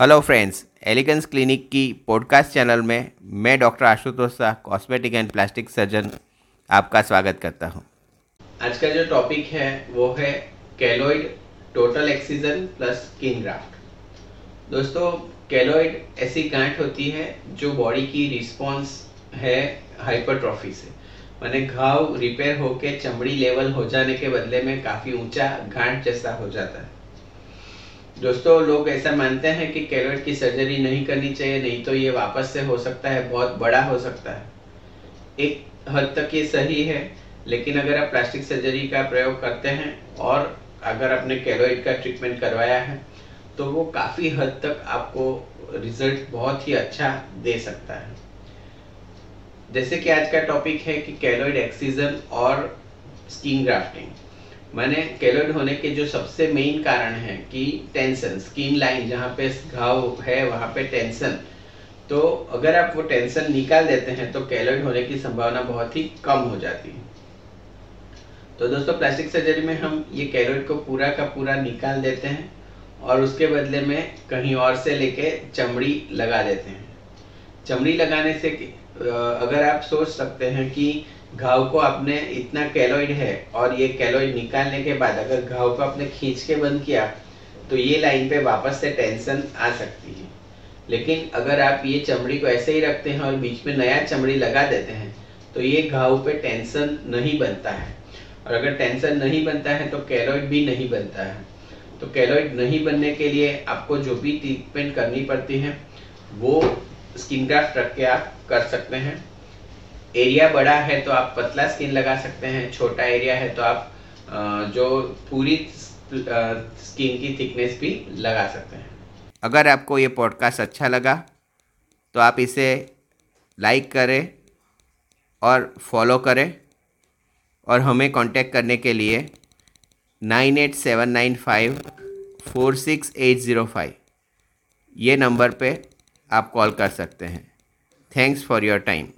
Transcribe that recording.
Hello friends elegance clinic की podcast channel में मैं doctor Ashutosh Shah cosmetic and plastic surgeon आपका स्वागत करता हूँ। आज का जो टॉपिक है, वो है keloid total excision plus skin graft दोस्तों, कैलोइड ऐसी गांठ होती है जो बॉडी की रिस्पॉन्स है हाइपरट्रॉफी से। मैंने घाव रिपेयर होके चमड़ी लेवल हो जाने के बदले में काफ़ी ऊँचा गांठ जैसा हो जाता है। दोस्तों, लोग ऐसा मानते हैं कि कैलोइड की सर्जरी नहीं करनी चाहिए, नहीं तो ये वापस से हो सकता है, बहुत बड़ा हो सकता है। एक हद तक ये सही है, लेकिन अगर आप प्लास्टिक सर्जरी का प्रयोग करते हैं और अगर आपने कैलोइड का ट्रीटमेंट करवाया है तो वो काफ़ी हद तक आपको रिज़ल्ट बहुत ही अच्छा दे सकता है। जैसे कि आज का टॉपिक है कि कैलोइड एक्सीजन और स्किन ग्राफ्टिंग। मैंने केलोइड होने के जो सबसे मेन कारण है कि टेंशन स्किन लाइन जहाँ पे घाव है, वहाँ पे टेंशन तो अगर आप वो टेंशन निकाल देते हैं तो कैलोइड होने की संभावना बहुत ही कम हो जाती है। तो दोस्तों प्लास्टिक सर्जरी में हम ये कैलोइड को पूरा का पूरा निकाल देते हैं और उसके बदले में कहीं और से लेके चमड़ी लगा देते हैं। चमड़ी लगाने से अगर आप सोच सकते हैं कि घाव को आपने इतना कैलोइड है और ये कैलोइड निकालने के बाद अगर घाव को आपने खींच के बंद किया तो ये लाइन पे वापस से टेंशन आ सकती है। लेकिन अगर आप ये चमड़ी को ऐसे ही रखते हैं और बीच में नया चमड़ी लगा देते हैं तो ये घाव पे टेंशन नहीं बनता है। और अगर टेंशन नहीं बनता है तो कैलोइड भी नहीं बनता है। तो कैलोइड नहीं बनने के लिए आपको जो भी ट्रीटमेंट करनी पड़ती है, वो स्किन ग्राफ्ट रख के आप कर सकते हैं। एरिया बड़ा है तो आप पतला स्किन लगा सकते हैं, छोटा एरिया है तो आप जो पूरी स्किन की थिकनेस भी लगा सकते हैं। अगर आपको ये पॉडकास्ट अच्छा लगा तो आप इसे लाइक करें और फॉलो करें और हमें कांटेक्ट करने के लिए nine eight seven nine five four six eight zero five ये नंबर पे आप कॉल कर सकते हैं। Thanks for your time